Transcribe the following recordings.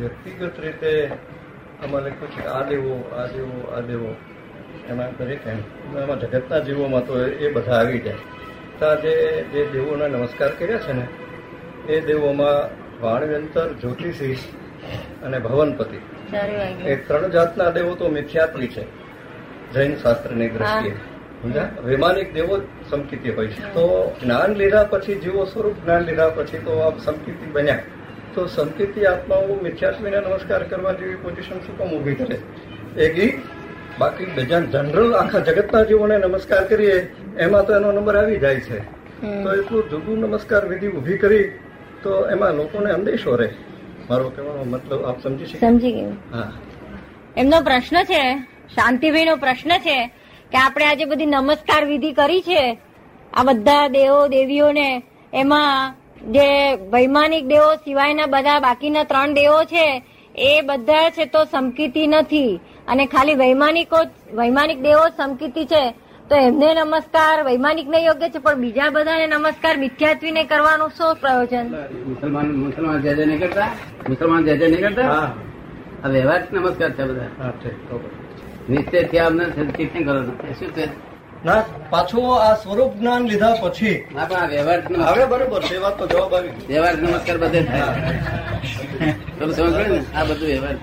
વ્યક્તિગત રીતે અમારે કુછ છે આ દેવો આ દેવો આ દેવો એમાં દરેક એમ એમાં જગતના જીવોમાં તો એ બધા આવી જાય. તો જે જે દેવોના નમસ્કાર કર્યા છે ને એ દેવોમાં વાણવ્યંતર જ્યોતિષી અને ભવનપતિ. એ ત્રણ જાતના દેવો તો મિથ્યાત્વી છે. જૈન શાસ્ત્રની દ્રષ્ટિએ? વૈમાનિક દેવો જ સમકીતી હોય છે. તો જ્ઞાન લીધા પછી જીવો સ્વરૂપ જ્ઞાન લીધા પછી તો આ સમકીતી બન્યા. તો સમકીતી આત્માઓ મિથ્યાત્વીને નમસ્કાર કરવા જેવી પોઝિશન શું કામ ઊભી કરે? એ ઈ બાકી બીજા જનરલ આખા જગતના જીવોને નમસ્કાર કરીએ એમાં તો એનો નંબર આવી જાય છે. તો એટલું જુદું નમસ્કાર વિધિ ઊભી કરી તો એમાં લોકોને અંદેશો રહે. મારો કહેવાનો મતલબ આપ સમજી શકો સમજી ગયું હા. એમનો પ્રશ્ન છે શાંતિભાઈનો પ્રશ્ન છે કે આપણે આજે બધી નમસ્કાર વિધિ કરી છે આ બધા દેવો દેવીઓને એમાં જે વૈમાનિક દેવો સિવાયના બધા બાકીના ત્રણ દેવો છે એ બધા છે તો સમકીતી નથી. અને ખાલી વૈમાનિકો વૈમાનિક દેવો સમકીતી છે તો એમને નમસ્કાર વૈમાનિક ને યોગ્ય છે પણ બીજા બધાને નમસ્કાર મિથ્યાત્વીને કરવાનું શું પ્રયોજન? મુસલમાન મુસલમાન જે જે નહીં કરતા? મુસલમાન જે જે નહીં કરતા? આ વ્યવહારિક નમસ્કાર છે બધા. હા ઠીક તો બરાબર. નિશ્ચય થયા અમને તીર્થંકર કરો શું છે? ના પાછું આ સ્વરૂપ જ્ઞાન લીધા પછી. ના પણ આ વ્યવહાર હવે બરોબર છે વાત તો જવાબ આવી વ્યવહાર નમસ્કાર બધે થાય. તમે સમજ પડે ને આ બધું વ્યવહાર.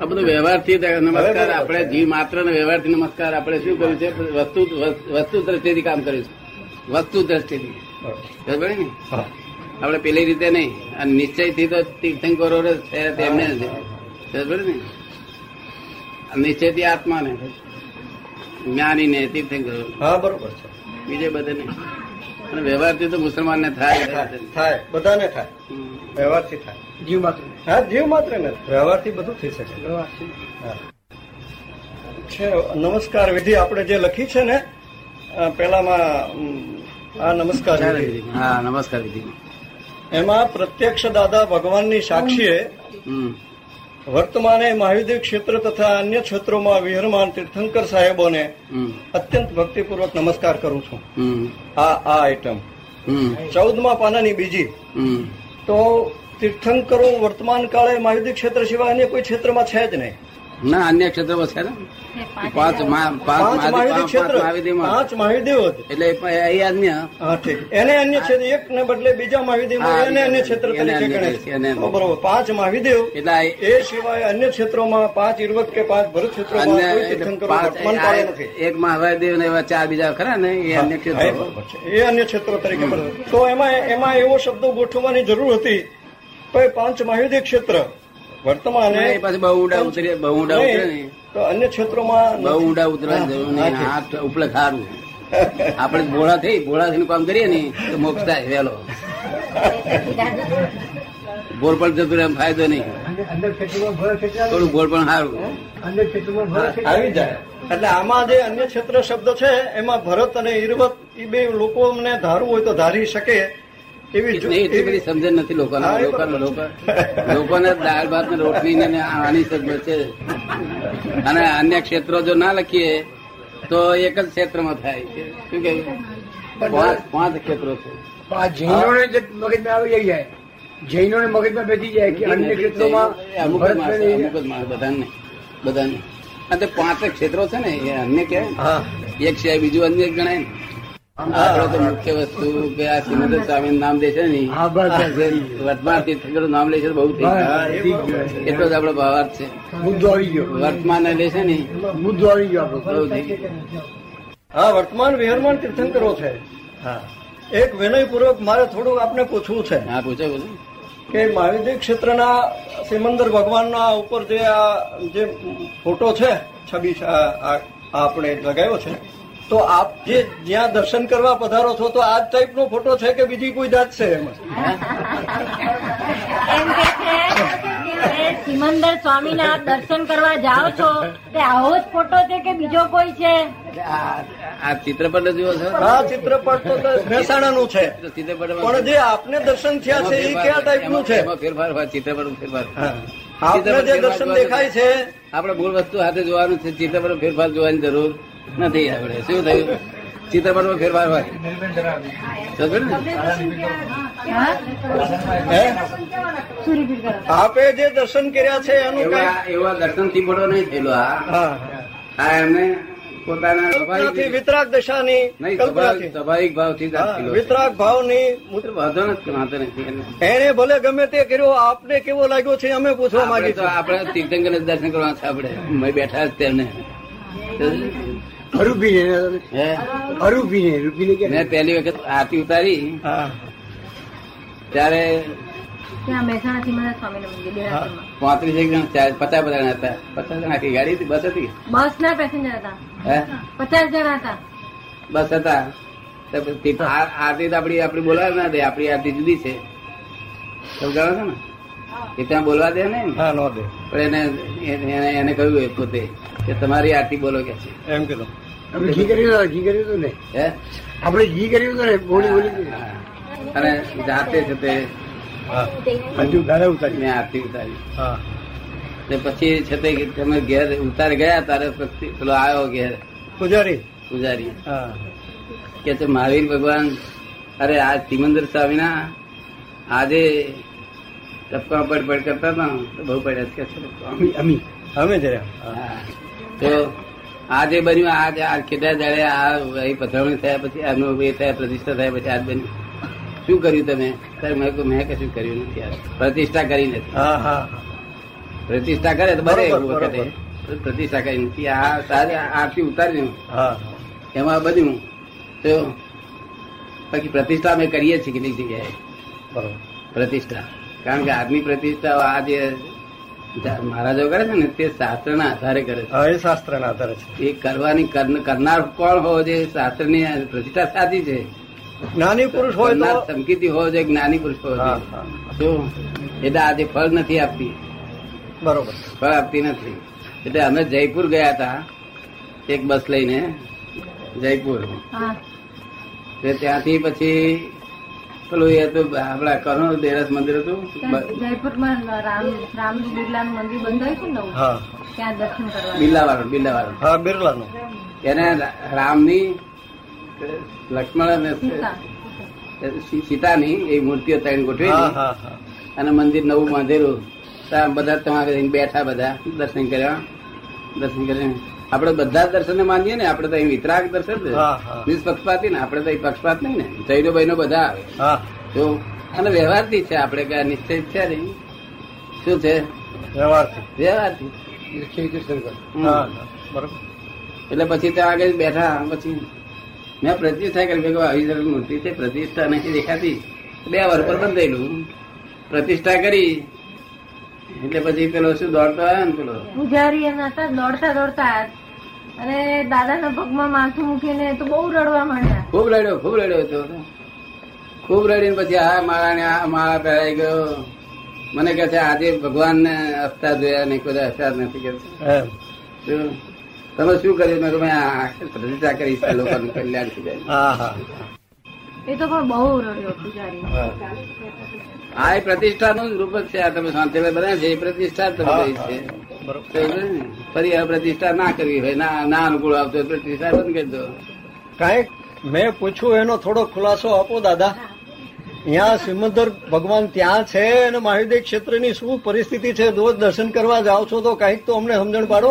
આ બધું વ્યવહારથી નમસ્કાર આપણે જીવ માત્ર ને વ્યવહારથી નમસ્કાર આપણે શું કર્યું છે? વસ્તુ વસ્તુ દ્રષ્ટિથી કામ કર્યું છે. વસ્તુ દ્રષ્ટિથી. બરોબર. સમજ ને આપણે પેલી રીતે નહીં. અને નિશ્ચયથી તો તીર્થંકરો છે તેમને જ સમજ ને? નિશ્ચયથી આત્માને જ્ઞાનીને તીર્થંકરો. હા બરોબર છે. બીજે બધે નહીં અને વ્યવહારથી તો મુસલમાનને થાય થાય થાય બધાને થાય. વ્યવહારથી થાય. જીવ માત્ર. હા જીવ માત્ર ને. વ્યવહારથી બધું થઈ શકે. હા. છે નમસ્કાર વિધિ આપણે જે લખી છે ને પેલામાં આ નમસ્કાર હા નમસ્કાર વિધિ એમાં પ્રત્યક્ષ દાદા ભગવાનની સાક્ષીએ હમ. વર્તમાને મહાવિદ્ય ક્ષેત્ર તથા અન્ય ક્ષેત્રોમાં વિહરમાન તીર્થંકર સાહેબોને અત્યંત ભક્તિપૂર્વક નમસ્કાર કરું છું. આ આ આઈટમ ચૌદમાં પાનાની બીજી. તો તીર્થંકરો વર્તમાન કાળે મહાવિદ્ય ક્ષેત્ર સિવાય અન્ય કોઈ ક્ષેત્રમાં છે જ નહીં. ના અન્ય ક્ષેત્ર છે ને. પાંચ મા- પાંચ મહાદેવ- ક્ષેત્ર. પાંચ મહાવિદ્યો એટલે એ અન્ય એને અન્ય ક્ષેત્ર એક ને બદલે બીજા મહાવિદ્યમાં એને અન્ય ક્ષેત્ર બરોબર. પાંચ મહાવિદેવ એટલે એ સિવાય અન્ય ક્ષેત્રોમાં પાંચ ઇરવત કે પાંચ ભરત ક્ષેત્ર એક મહાદેવ ને એવા ચાર બીજા ખરા ને એ અન્ય ક્ષેત્ર. એ અન્ય ક્ષેત્રો તરીકે તો એમાં એમાં એવો શબ્દો ગોઠવવાની જરૂર હતી. તો પાંચ મહાયુદ્ધ ક્ષેત્ર વર્તમાને પાછું બહુ ઊંડા ઉતરીએ બહુ ઊંડા ઉતરે નહીં, તો અન્ય ક્ષેત્રોમાં બહુ ઊંડા ઉતરવાની જરૂર નહીં હાથ ઉપલે સારું. આપણે ભોળા થઈ ભોળા થઈને કામ કરીએ ને તો મોક્ષ થાય વહેલો. બોલ પણ જતું એમ ફાયદો નહીં. થોડું બોલ પણ સારું. આવી જાય. એટલે આમાં જે અન્ય ક્ષેત્ર શબ્દ છે એમાં ભરત અને ઈરવત એ બે લોકોને ધારવું હોય તો ધારી શકે. એવી એટલી બધી સમજણ નથી લોકોને. લોકોને લોકો લોકોને દાળ ભાત ને રોટલી ને ને આની સમજ છે અને અન્ય ક્ષેત્રો જો ના લખીએ તો એક જ ક્ષેત્રમાં થાય છે. શું કે પાંચ પાંચ ક્ષેત્રો છે. આ જૈનોને મગજમાં આવી જાય. જૈનોને મગજમાં બેસી જાય કે અન્ય ક્ષેત્રોમાં અમુક. અમુક જ માણસો, બધાને બધાને. અને તે પાંચ ક્ષેત્રો છે ને એ અન્ય કે એક છે બીજું અન્ય ગણાય ને. આપડે તો મુખ્ય વસ્તુ કે આ શ્રીમંદર સ્વામી નામ દે છે ને હા બસ બસ. વર્તમાન તીર્થંકર નામ લે છે બહુ થઈ બસ. ગયું. હા, એ બરોબર છે. એટલો જ આપડો ભાવાર્થ છે. મુદ્દો આવી ગયો. વર્તમાન લે છે ને મુદ્દો આવી ગયો આપણો. બહુ થઈ હા વર્તમાન વિહરમાન તીર્થંકરો છે. હા. એક વિનયપૂર્વક મારે થોડું આપને પૂછવું છે. હા પૂછો પૂછો કે મહાવિદ્ય ક્ષેત્રના સિમંદર ભગવાનના ઉપર જે આ જે ફોટો છે છબી આપણે લગાવ્યો છે તો આપ જે જ્યાં દર્શન કરવા પધારો છો તો આ ટાઈપ ટાઈપનો ફોટો છે કે બીજી કોઈ જાત છે એમાં? એમ કે છે કે સિમંદર સ્વામીના આપ દર્શન કરવા જાઓ છો તે આવો જ ફોટો છે કે બીજો કોઈ છે? આ આ ચિત્રપટ જુઓ છો? હા ચિત્રપટ તો મહેસાણાનું છે. ચિત્રપટ પણ જે આપને દર્શન થયા છે એ કયા ટાઈપનું છે? ફેરફાર ચિત્રપટ ફેરફાર. હા. આપને જે દર્શન દેખાય છે? આપણે મૂળ વસ્તુ હાથે જોવાનું છે ચિત્રપટ ફેરફાર જોવાની જરૂર. નથી આવડે. શું થયું? ચિત્રપટમાં ફેરફાર હોય. આપે જે દર્શન કર્યા છે એનું એવા દર્શનથી મોટો નહીં થયેલો આ હા. એમને પોતાના વિતરાગ દશાની નહીં સ્વાભાવિક સ્વાભાવિક ભાવથી જ આ હા, થયેલો છે. વિતરાગ ભાવની વાંધો નથી વાંધો નથી એને. ભલે ગમે તે કર્યો આપને કેવો લાગ્યો છે અમે પૂછવા આપણે માંગી તો આપણે તીર્થંકર દર્શન કરવા છે આપણે મેં બેઠા જ તેમને મેં પહેલી વખત આરતી ઉતારી. ત્યારે. પાંત્રીસ એક જણ પચાસ બધા હતા. પચાસ જણા આખી ગાડી હતી બસ હતી? બસ ના પેસેન્જર હતા. પચાસ જણા હતા. બસ હતા. આરતી તો આપડી આપડી બોલાવે ના દે આપડી આરતી જુદી છે. સમજાવે છે ને? એ ત્યાં બોલવા દે ને? હા નો દે. પણ એને એને એને કહ્યું એ પોતે કે તમારી આરતી બોલો કે છે. એમ કીધું. આપણે ઘી કર્યું ઘી કર્યું હતું ને? હે? આપણે ઘી કર્યું હતું ને? બોલી બોલી અને જાતે છે તે ઉતારી. મેં આરતી ઉતારી. હા. પછી છે તે તમે ઘેર ઉતાર ગયા તારે પેલો આવ્યો ઘેર. પૂજારી. પૂજારી. હા. કે છે મહાવીર ભગવાન અરે આ સિમંદર સ્વામીના આજે ટપકા પડ પડ કરતા હતા ને, તો બહુ પડ્યા છે કે છે ટપકા. અમી અમી અમે જ રહ્યા હા. હા. તો આ જે બન્યું આ જે આ કેટલા દાડે આ અહીં પથરામણી થયા પછી આનું એ થયા પ્રતિષ્ઠા થયા પછી આજ બન્યું શું કર્યું તમે ત્યારે મેં કહ્યું મેં કશું કર્યું નથી યાર પ્રતિષ્ઠા કરી નથી હા હા પ્રતિષ્ઠા કરે તો બરે બરોબર, એવું વખતે પ્રતિષ્ઠા કરી નથી આ સારી આરતી ઉતાર્યું હા એમાં બન્યું તો બાકી પ્રતિષ્ઠા અમે કરીએ છીએ કેટલીક જગ્યાએ બરોબર પ્રતિષ્ઠા કારણ કે આજની પ્રતિષ્ઠા આ જે મહારાજો કરે છે ને તે શાસ્ત્રના આધારે કરે છે. એ શાસ્ત્રના આધારે છે. એ કરવાની કરન- કરનાર કોણ હોવો જોઈએ? શાસ્ત્રની પ્રતિષ્ઠા સાચી છે? જ્ઞાની પુરુષ હોય તો કરનાર હોવો જોઈએ જ્ઞાની પુરુષ હોવો જોઈએ? હા. શું? એટલે આજે ફળ નથી આપતી. બરોબર. ફળ આપતી નથી. એટલે અમે જયપુર ગયા હતા એક બસ લઈને જયપુર. હા. તે ત્યાંથી પછી પેલું એ તો આપડા કરો દેરાસ મંદિર હતું. જયપુરમાં રામ રામજી બિરલાનું મંદિર બંધાયું છે ને હા. ત્યાં દર્શન કરવા બિલ્લાવાળું બિલ્લાવાળું હા બિરલાનું. એને રામની લક્ષ્મણ અને સીતાની એ મૂર્તિઓ ત્રણ ગોઠવી ગોઠવેલી. હા હા અને મંદિર નવું બાંધેલું. ત્યાં બધા તમારે બેઠા બધા દર્શન કર્યા. દર્શન કરીને આપણે બધા દર્શન માનીએ ને આપણે તો અહીં વિતરાગ દર્શન છે હા, હા. નિષ્પક્ષપાતી ને આપણે તો અહીં પક્ષપાત નહીં ને. જૈનો બહેનો બધા આવે. તો જો અને વ્યવહારથી છે આપણે કઈ નિશ્ચય છે નહીં. શું છે? વ્યવહારથી વ્યવહારથી એટલે પછી ત્યાં આગળ બેઠા પછી મેં પ્રતિષ્ઠા કરી. મેં આવી મૂર્તિ છે પ્રતિષ્ઠા નથી દેખાતી. બે વર્ષ પર બંધાયેલું પ્રતિષ્ઠા કરી. એટલે પછી પેલો શું દોડતો આવ્યો ને પેલો? પૂજારી એમ હતા દોડતા દોડતા. અને દાદાના પગમાં માથું મૂકીને તો બહુ રડવા માંડ્યા. ખૂબ રડ્યો ખૂબ રડ્યો હતો ખૂબ રડીને પછી આ માળા ને આ માળા પહેરાઈ ગયો. મને કહે છે આજે ભગવાન ને હસતા જોયા નહીં કોઈ હસતા નથી કે તમે શું કર્યું? મેં તમે પ્રતિષ્ઠા કરી છે લોકોનું કલ્યાણ થઈ જાય. એ તો પણ બહુ રડ્યો પૂજારી આ એ પ્રતિષ્ઠાનું જ રૂપ જ છે આ તમે શાંતિ બધા છે એ પ્રતિષ્ઠા તમે કરી છે. ને? ફરી આ પ્રતિષ્ઠા ના કરવી હોય ના ના અનુકૂળ આવતો પ્રતિષ્ઠા બંધ કરી દો. કાંઈક મેં પૂછ્યું એનો થોડો ખુલાસો આપો દાદા. અહીંયા સિમંદર ભગવાન ત્યાં છે અને મહાદેવ ક્ષેત્રની શું પરિસ્થિતિ છે? રોજ દર્શન કરવા જાઓ છો તો કાંઈક તો અમને સમજણ પાડો.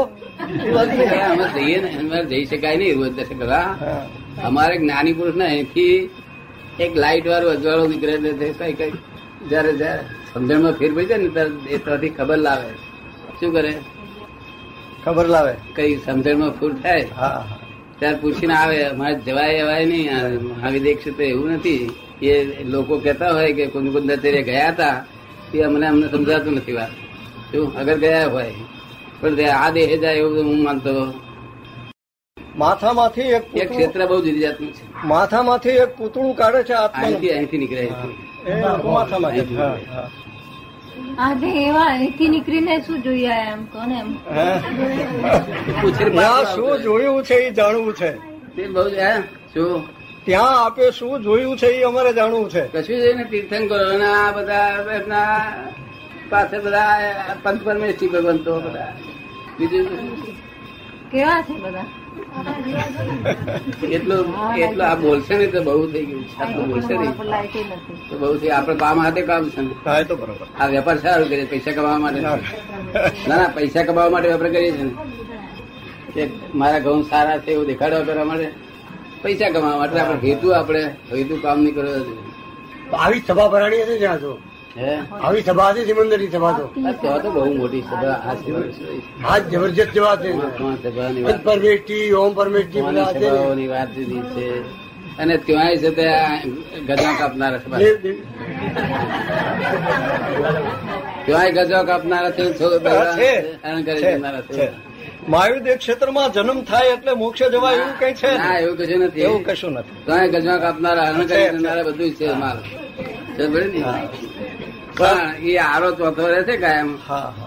અમે જઈએ ને અમે જઈ શકાય નહીં રોજ દર્શન કરવા. અમારે જ્ઞાની પુરુષ ને અહીંથી એક લાઈટ વાળું અજવાળો નીકળે ને કઈ કઈ જયારે જયારે સમજણમાં ફેર પડી જાય ને ત્યારે એ ત્યાંથી ખબર લાવે. શું કરે? ખબર લાવે. કઈ સમજણમાં ફૂર થાય? ત્યારે પૂછીને આવે અમારે જવાય અવાય નહીં. આ મહાવિદેવ તો એવું નથી. એ લોકો કહેતા હોય કે કુંદ કુંદાચાર્ય ગયા હતા તે અમને અમને સમજાતું નથી વાત. શું અગર ગયા હોય પણ આ દેહ જાય એવું હું માનતો. માથામાંથી એક એક ક્ષેત્ર બહુ જુદી જાતનું છે. માથામાંથી એક પૂતળું કાઢે છે અહીંથી અહીંથી નીકળે અહીંથી. અહીંથી નીકળીને શું જોઈએ એમ કોને એમ? હે? ત્યાં શું જોયું છે એ જાણવું છે? ત્યાં આપે શું જોયું છે એ અમારે જાણવું છે. કશું ને તીર્થંકરો ને આ બધા એમના પાસે બધા પંચ પરમેશ્વરી ભગવંતો બધા. બીજું કેવા છે બધા? એટલું એટલું આ બોલશે ને તો બહુ થઈ ગયું છે. આટલું બોલશે નહીં તો બહુ થઈ આપણે કામ હાથે કામ છે ને. હા એ તો બરોબર. આ વેપાર સારું કરીએ પૈસા કમાવા માટે. ના ના પૈસા કમાવા માટે વેપાર કરીએ છીએ કે મારા ઘઉં સારા છે એવું દેખાડવા કરવા માટે. પૈસા કમાવા માટે. આપણે હેતુ આપણે હેતુ કામ નહીં કરવા આવી સભા ભરાણી હતી જ્યાં તો. હે આવી સભા હતી સિમંદરની સભા તો સભા તો બહુ મોટી સભા આ? આજ જબરજસ્ત સભા સભાની પંચ વાત ઓમ ને. સભાઓની વાત દીધી છે અને ત્યાંય છે તે ગજા કાપનારા સભા દેવ- કાપનારા છે છો- છે. છે, છે. છે. મહાયુદ્ધ ક્ષેત્રમાં જન્મ થાય એટલે મોક્ષ જવાય એવું કઈ છે ના એવું કશું નથી એવું કશું નથી ત્યાં ગજવા કાપનારા હરણ કરી છે, છે. દેનારા બધું છે માલ છે ને? પણ એ આરો ચોથો રહે છે કાયમ.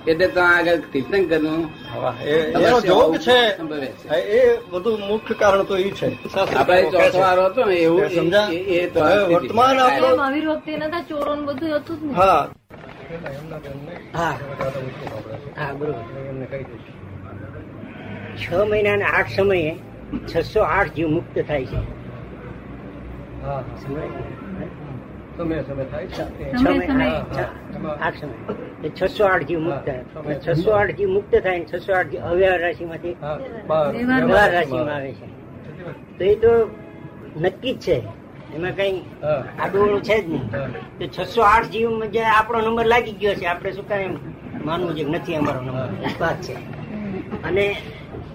એટલે ત્યાં આગળ તીર્થંકરનું એનો જોગ છે. એ બધું મુખ્ય કારણ તો એ છે. આપડે ચોથો આરો હતો ને એવું સમજાય સમજા? એ- તો વર્તમાન આપણો- મહાવીર વખતે નતા ચોરો બધું હતું જ હા. હા. હા બરોબર. છ મહિનાના આઠ સમયે છસો આઠ જીવ મુક્ત થાય છે. હા. સમજાય? સમય સમય થાય સમય, છસો આઠ જીવ મુક્ત થાય. છસો આઠ જીવ મુક્ત થાય ને છસો આઠ જીવ અવ્યવહાર રાશિમાંથી વ્યવહાર રાશિમાં આવે છે. તો એ તો નક્કી જ છે. એમાં કઈ આડું છે જ નહીં. તો છસો આઠ જીવમાં જે આપણો નંબર લાગી ગયો છે આપણે શું કાંઈ માનવું છે કે નથી અમારો નંબર. વાત છે. અને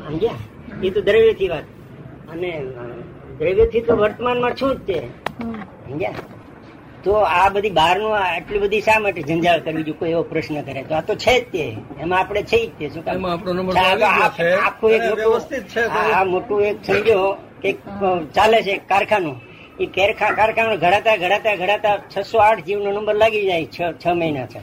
સમજ્યા? એ તો દ્રવ્યથી વાત. અને દ્રવ્યથી તો વર્તમાનમાં છું જ તે. સમજ્યા? તો આ બધી બહારનું આ આટલી બધી શા માટે જંજાળ કરવી જો કોઈ એવો પ્રશ્ન કરે તો આ તો છે જ તે. એમાં આપણે છે જ તે. શું કામ? એમાં આપણો નંબર આ તો આવી ગયો છે. આખું એક મોટું વ્યવસ્થિત છે આ મોટું એક સમજો કે એક ચાલે છે કારખાનું. એ કેરખા કારખાનું ઘડાતા ઘડાતા ઘડાતા છસો આઠ જીવનો નંબર લાગી જાય છ છ મહિના છે.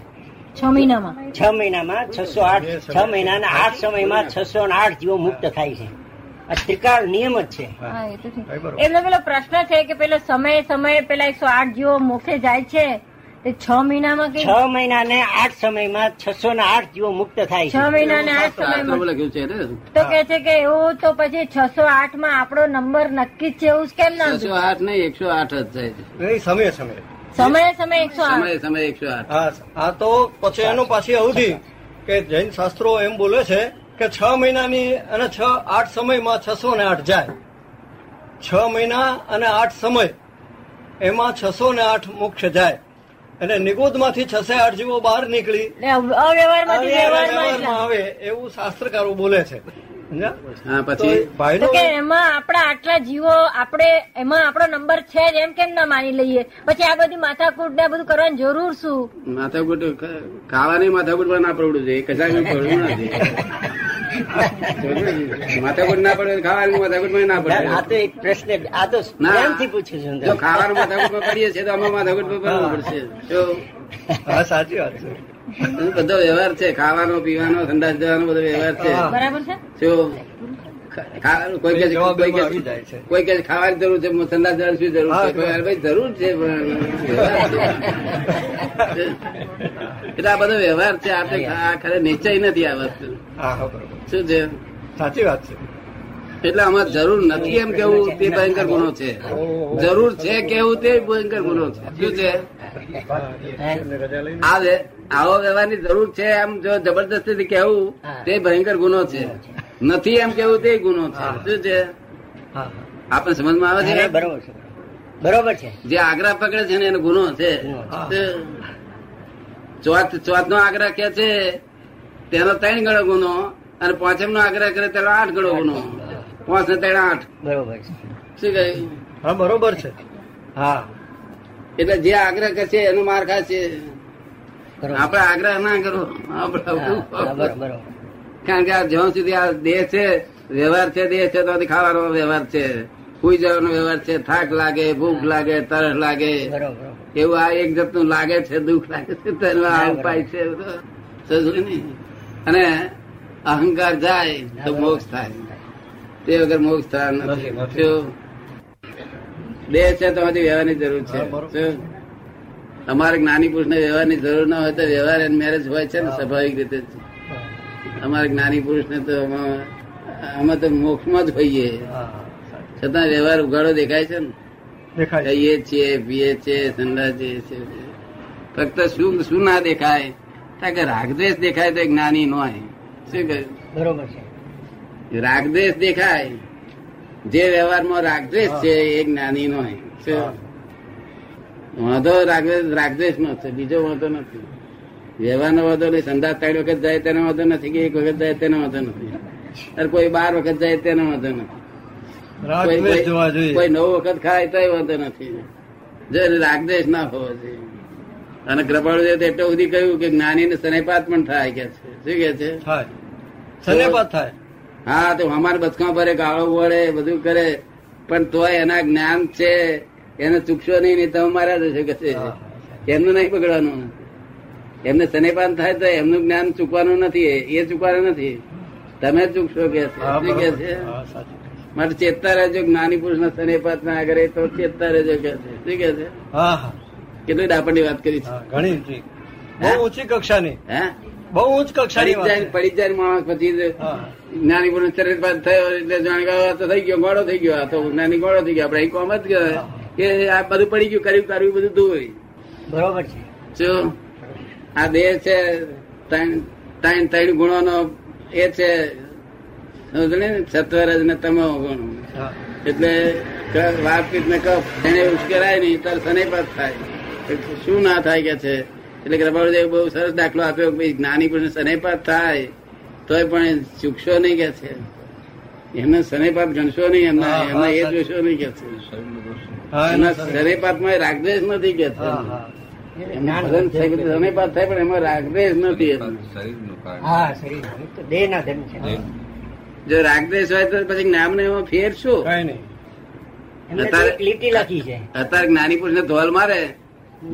છ મહિનામાં? છ મહિનામાં છસો આઠ છ મહિનાના આઠ સમયમાં છસો ને આઠ જીવો મુક્ત થાય છે. આ ત્રિકાળ નિયમ જ છે. હા. એ તો ઠીક હા, બરોબર. એટલે પેલો પ્રશ્ન છે કે પેલો સમયે સમયે પેલા એકસો આઠ જીવો મોક્ષે જાય છે છ મહિનામાં છ મહિના ને આઠ સમયમાં છસો ને આઠ જીવો મુક્ત થાય છ. મહિના ને આઠ સમયમાં. તો કે છે કે એવું તો પછી છસો આઠમાં આપણો નંબર નક્કી જ છે એવું કેમ ના છસો આઠ નહીં એકસો આઠ જ થાય છે. સમય સમય. સમય સમયે એકસો આઠ. સમય સમય એકસો આઠ. હા આ તો પછી એનું પાછી અવધિ કે જૈન શાસ્ત્રો એમ બોલે છે કે છ મહિનાની અને છ આઠ સમયમાં છસો ને આઠ જાય. છ મહિના અને આઠ સમય એમાં છસો ને આઠ મોક્ષ જાય. અને નિગોદમાંથી છસે આઠ જીવો બહાર નીકળી. આવે એવું શાસ્ત્રકારો બોલે છે. પછી? તો કે એમાં આપણા આટલા જીવો આપણે એમાં આપણો નંબર છે જ એમ કેમ ના માની લઈએ? પછી આ બધી માથાકૂટ ને બધું કરવાની જરૂર શું? માથાકૂટ ખાવાની માથાકૂટ પણ ના પડવું જોઈએ કશાક પડવું નથી. માથાકૂટ ના પડે ખાવાની માથાકૂટ ના ના આ પડે તો એક પ્રશ્ન આ તો. પ્રેમથી પૂછું છું જો ખાવાનું માથાકૂટ કરીએ છીએ તો અમે માથાકૂટ પર પડવું પડશે. જો હા સાચી વાત છે. બધો વ્યવહાર છે. ખાવાનો પીવાનો સંડાસ જવાનો બધો વ્યવહાર છે. બરાબર છે? કોઈ કે કોઈ કે જાય છે. કોઈ કે ખાવાની જરૂર છે સંડાસ જવાની શું જરૂર છે? ભાઈ જરૂર છે. એટલે આ બધો વ્યવહાર છે. આપણે આ ખરે નિશ્ચય નથી આ વસ્તુ. હા હા બરોબર. શું છે? સાચી વાત છે. એટલે આમાં જરૂર નથી એમ કેવું તે ભયંકર ગુનો છે. જરૂર છે કેવું તે ભયંકર ગુનો છે. શું છે? આવો વ્યવહારની જરૂર છે એમ જો જબરદસ્તી કેવું તે ભયંકર ગુનો છે. નથી એમ કેવું તે ગુનો છે. શું છે? આપણે સમજમાં આવે છે? બરોબર છે. બરોબર છે. જે આગ્રા પકડે છે ને એનો ગુનો છે. ચોથ ચોથ નો આગ્રહ કે છે તેનો ત્રણ ગણો ગુનો અને પાંચમ નો આગ્રહ કરે તેનો આઠ ગણો ગુનો. પાંચ ને આઠ બરોબર શું કહ્યું હા બરોબર છે. હા. એટલે જે આગ્રહ કરશે એનો માર ખાશે આપડે આગ્રહ ના કરો. બરોબર કારણ કે આ જ્યાં સુધી આ દેહ છે વ્યવહાર છે દેહ છે તો ખાવાનો વ્યવહાર છે. સુઈ જવાનો વ્યવહાર છે થાક લાગે ભૂખ લાગે તરસ લાગે. બરોબર એવું આ એક જાતનું લાગે છે દુઃખ લાગે છે તેનો આ ઉપાય છે અને અહંકાર જાય તો મોક્ષ થાય. તે વગર મોક્ષ થવા નથી. દેહ છે તમારી વ્યવહારની જરૂર છે? અમારે જ્ઞાની પુરુષ ને વ્યવહારની જરૂર ના હોય તો વ્યવહાર એન્ડ મેરેજ હોય છે ને સ્વાભાવિક રીતે. અમારે જ્ઞાની પુરુષ ને તો અમે તો મોક્ષમાં જ હોઈએ. છતાં વ્યવહાર ઉઘાડો દેખાય છે ને? ખાઈએ છીએ પીએ છીએ સંડા છીએ. છે. ફક્ત શું શું ના દેખાય? કે રાગદ્વેષ દેખાય તો જ્ઞાની નો હોય. શું કહ્યું? બરોબર છે. રાગદ્વેષ દેખાય. જે વ્યવહારમાં રાગદ્વેષ છે એ જ્ઞાની નો. વાંધો રાગદ્વેષ રાગદ્વેષ નો છે. બીજો વાંધો નથી. વ્યવહારનો વાંધો નહીં. સંદાસ ત્રણ વખત જાય તેનો વાંધો નથી કે એક વખત જાય તેનો વાંધો નથી. અરે કોઈ બાર વખત જાય તેનો વાંધો નથી. કોઈ- નવ વખત ખાય તો વાંધો નથી. જો રાગદેશ રાગદ્વેષ ના હોવો જોઈએ. અને કૃપાળુ એટલો સુધી કહ્યું કે જ્ઞાની ને સનેપાત પણ થાય કે છે. શું કે છે? થાય. થાય. હા તો અમારે બચકા ભરે ગાળો વળે બધું કરે. પણ તોય એના જ્ઞાન છે એને ચૂકશો નહીં નહીં તમે મારા જશે કે એમનું નહીં બગડવાનું. એમને સનેપાન થાય તો એમનું જ્ઞાન ચૂકવાનું નથી એ ચૂકવાનું નથી. તમે ચૂકશો કે છે. માટે ચેતતા રહેજો જ્ઞાની પુરુષ ના સનેપાત ના કરે તો ચેતતા રહેજો કે છે. શું કે છે? કેટલી ડાપણની વાત કરી છે. ઘણી? બહુ ઊંચી કક્ષાની. હે? બહુ ઉચ્ચ કક્ષાની પડી જાય માણસ પછી. જ્ઞાની પુરુષ ચરિત્રપાત થયો એટલે જાણે તો થઈ ગયો ગોળો થઈ ગયો. આ તો જ્ઞાની ગોળો થઈ ગયો. અહીં કોમ જ ગયો કે આ બધું પડી ગયું કર્યું કર્યું બધું ધોઈ બરોબર છે. શું આ દેહ છે ત્રણ ત્રણ ત્રણ ગુણોનો એ છે સત્વરજ ને? તમો ગુણ. એટલે ક- વાતચીત ને કફ એને ઉશ્કેરાય નહીં તાર શનિપાત થાય. શું ના થાય કે છે? એટલે કૃપાળુદેવ બહુ સરસ દાખલો આપ્યો કે ભાઈ જ્ઞાની પુરુષ સનયપાત થાય. તોય પણ ચૂકશો નહીં કે છે? એમને સનયપાત ગણશો નહીં એમના એમના એ જોશો નહીં કે છે. હા, એમના એના સર- રાગદેશ નથી કે છે. થાય પણ એમાં નથી જો રાગદેશ હોય તો પછી જ્ઞાન ને એમાં ફેર શું? કઈ નહીં. એમને તો અત્યારે- લીટી લખી છે. અત્યારે જ્ઞાની પુરુષ ને ધોલ મારે.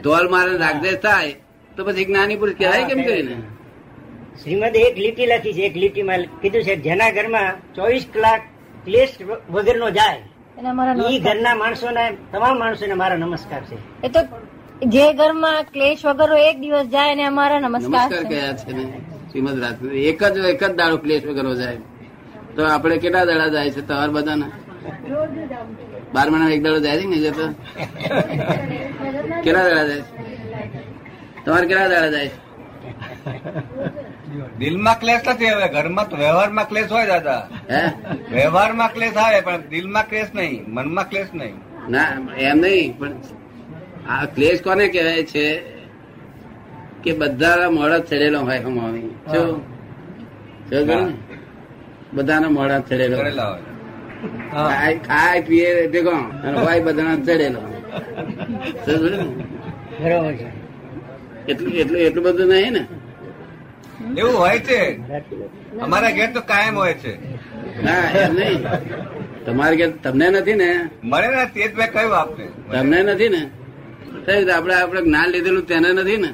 ધોલ મારે રાગદેશ થાય તો પછી જ્ઞાની પુરુષ કહેવાય કેમ કરીને? શ્રીમદે એક લીટી લખી છે એક લીટીમાં કીધું છે જેના ઘરમાં ચોવીસ કલાક ક્લેશ વગરનો જાય એ. ઘરના માણસોને તમામ માણસોને મારા નમસ્કાર છે. એ તો જે ઘરમાં ક્લેશ વગર એક દિવસ જાય અને અમારા નમસ્કાર કયા છે ને? શ્રીમદ રાત એક જ એક જ દાડો ક્લેશ વગર જાય. તો આપણે કેટલા દાડા જાય છે? તમારે બધાના? બાર મહિના એક દાડો જાય છે ને જતો? કેટલા દાડા જાય છે? તમારે કેટલા દાડા જાય છે? દિલમાં ક્લેશ નથી હવે. ઘરમાં તો વ્યવહારમાં ક્લેશ હોય દાદા. હે? વ્યવહારમાં ક્લેશ આવે પણ દિલમાં ક્લેશ નહીં મનમાં ક્લેશ નહીં. ના એમ નહીં પણ આ ક્લેશ કોને કહેવાય છે? કે બધા મોડા ચડેલો હોય હમાવી શું બધાના મોડા ચડેલો હોય. ખાય પીએ ભેગો અને હોય બધાના ચડેલો બરોબર છે. એટલું એટલું એટલું બધું નહીં ને? એવું હોય છે? અમારા ઘેર તો કાયમ હોય છે. ના એમ નહીં. તમારે ઘેર તમને નથી ને? મળે ને તે જ મેં કહ્યું આપને. તમને નથી ને? તો આપણે આપણે જ્ઞાન લીધેલું તેને નથી ને?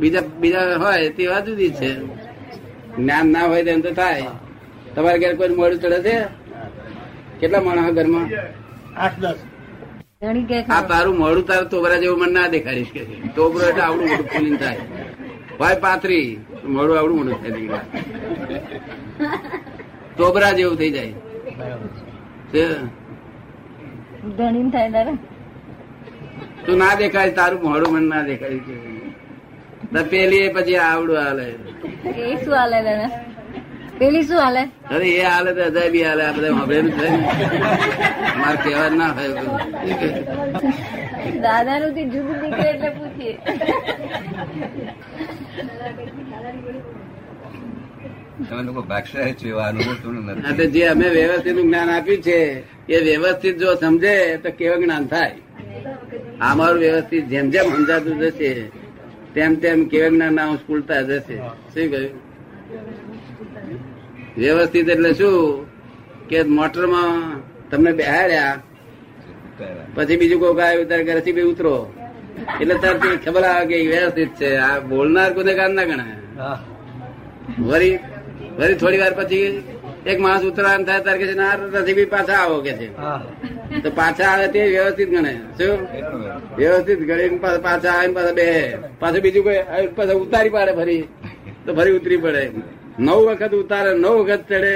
બીજા બીજા હોય તે વાત જુદી છે. જ્ઞાન ના હોય તેમ તો થાય. તમારે ઘેર કોઈ મોડું ચડે છે? કેટલા માણસ ઘરમાં? આઠ દસ. આ તારું મોડું તારું તોબરા જેવું મને ના દેખાડીશ કે. તોબરો એટલે આવડું મોટું ફૂલિંગ થાય. ભાઈ પાથરી મોડું આવડું મોટું થાય દીકરા. તોબરા જેવું થઈ જાય. તું ના દેખાય તારું મોડું મને ના દેખાય. પેલી એ પછી આવડું હાલે. એ શું હાલે તને? પેલી શું હાલે? અરે એ હાલે તો હજાર બી હાલે આ બધા મારે કહેવા ના હોય. દાદા નું થી જુદું નીકળે એટલે પૂછીએ. તમે લોકો ભાગશાળી છો એવા અનુભવ તમને આ નથી જે અમે વ્યવસ્થિતનું જ્ઞાન આપ્યું છે એ વ્યવસ્થિત જો સમજે તો કેવું જ્ઞાન થાય? આ મારું વ્યવસ્થિત જેમ જેમ સમજાતું જશે તેમ તેમ કેવા જ્ઞાન ના સ્કૂલતા જશે. શું કહ્યું? વ્યવસ્થિત એટલે શું? કે મોટરમાં તમને બેહાડ્યા પછી બીજું કોઈ ગાય ત્યારે ઘરેથી બી ઉતરો. એટલે તરત ખબર આવે કે વ્યવસ્થિત છે. આ બોલનાર ગુનેગાર ના ગણાય. વરી વળી થોડી વાર પછી એક માણસ ઉતરાણ થાય ત્યારે કે છે ના નથી બી પાછા આવો કે છે. તો પાછા આવે તે વ્યવસ્થિત ગણે શું? વ્યવસ્થિત ગણે પાછા પાછા આવીને પાછા બે. પાછું બીજું કોઈ પાછા ઉતારી પાડે ફરી. તો ફરી ઉતરી પડે. નવ વખત ઉતારે નવ વખત ચડે.